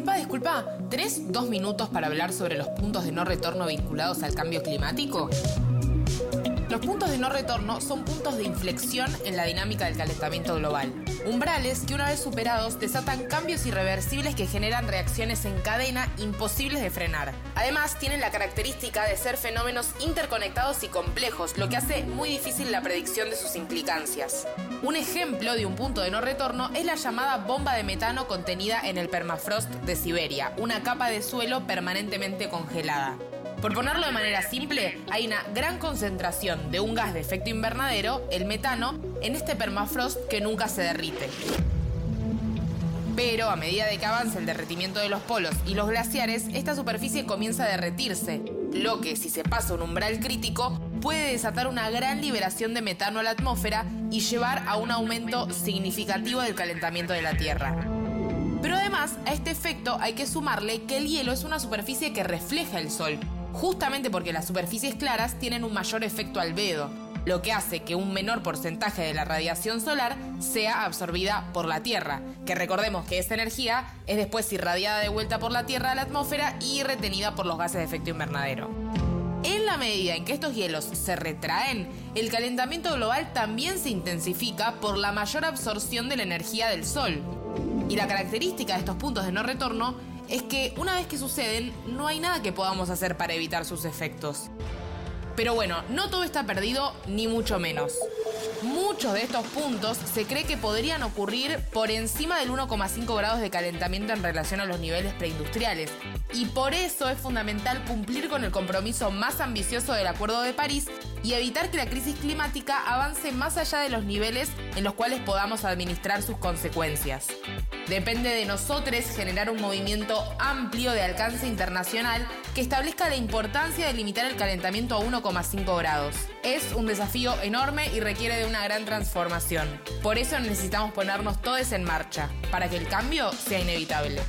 disculpa, disculpa, ¿tenés dos minutos para hablar sobre los puntos de no retorno vinculados al cambio climático? Los puntos de no retorno son puntos de inflexión en la dinámica del calentamiento global. Umbrales que una vez superados desatan cambios irreversibles que generan reacciones en cadena imposibles de frenar. Además, tienen la característica de ser fenómenos interconectados y complejos, lo que hace muy difícil la predicción de sus implicancias. Un ejemplo de un punto de no retorno es la llamada bomba de metano contenida en el permafrost de Siberia, una capa de suelo permanentemente congelada. Por ponerlo de manera simple, hay una gran concentración de un gas de efecto invernadero, el metano, en este permafrost que nunca se derrite. Pero a medida de que avanza el derretimiento de los polos y los glaciares, esta superficie comienza a derretirse, lo que, si se pasa un umbral crítico, puede desatar una gran liberación de metano a la atmósfera y llevar a un aumento significativo del calentamiento de la Tierra. Pero además, a este efecto hay que sumarle que el hielo es una superficie que refleja el sol, justamente porque las superficies claras tienen un mayor efecto albedo, lo que hace que un menor porcentaje de la radiación solar sea absorbida por la Tierra, que recordemos que esa energía es después irradiada de vuelta por la Tierra a la atmósfera y retenida por los gases de efecto invernadero. En la medida en que estos hielos se retraen, el calentamiento global también se intensifica por la mayor absorción de la energía del Sol. Y la característica de estos puntos de no retorno es que una vez que suceden, no hay nada que podamos hacer para evitar sus efectos. Pero bueno, no todo está perdido, ni mucho menos. Muchos de estos puntos se cree que podrían ocurrir por encima del 1,5 grados de calentamiento en relación a los niveles preindustriales. Y por eso es fundamental cumplir con el compromiso más ambicioso del Acuerdo de París y evitar que la crisis climática avance más allá de los niveles en los cuales podamos administrar sus consecuencias. Depende de nosotros generar un movimiento amplio de alcance internacional que establezca la importancia de limitar el calentamiento a 1,5 grados. Es un desafío enorme y requiere de una gran transformación. Por eso necesitamos ponernos todos en marcha, para que el cambio sea inevitable.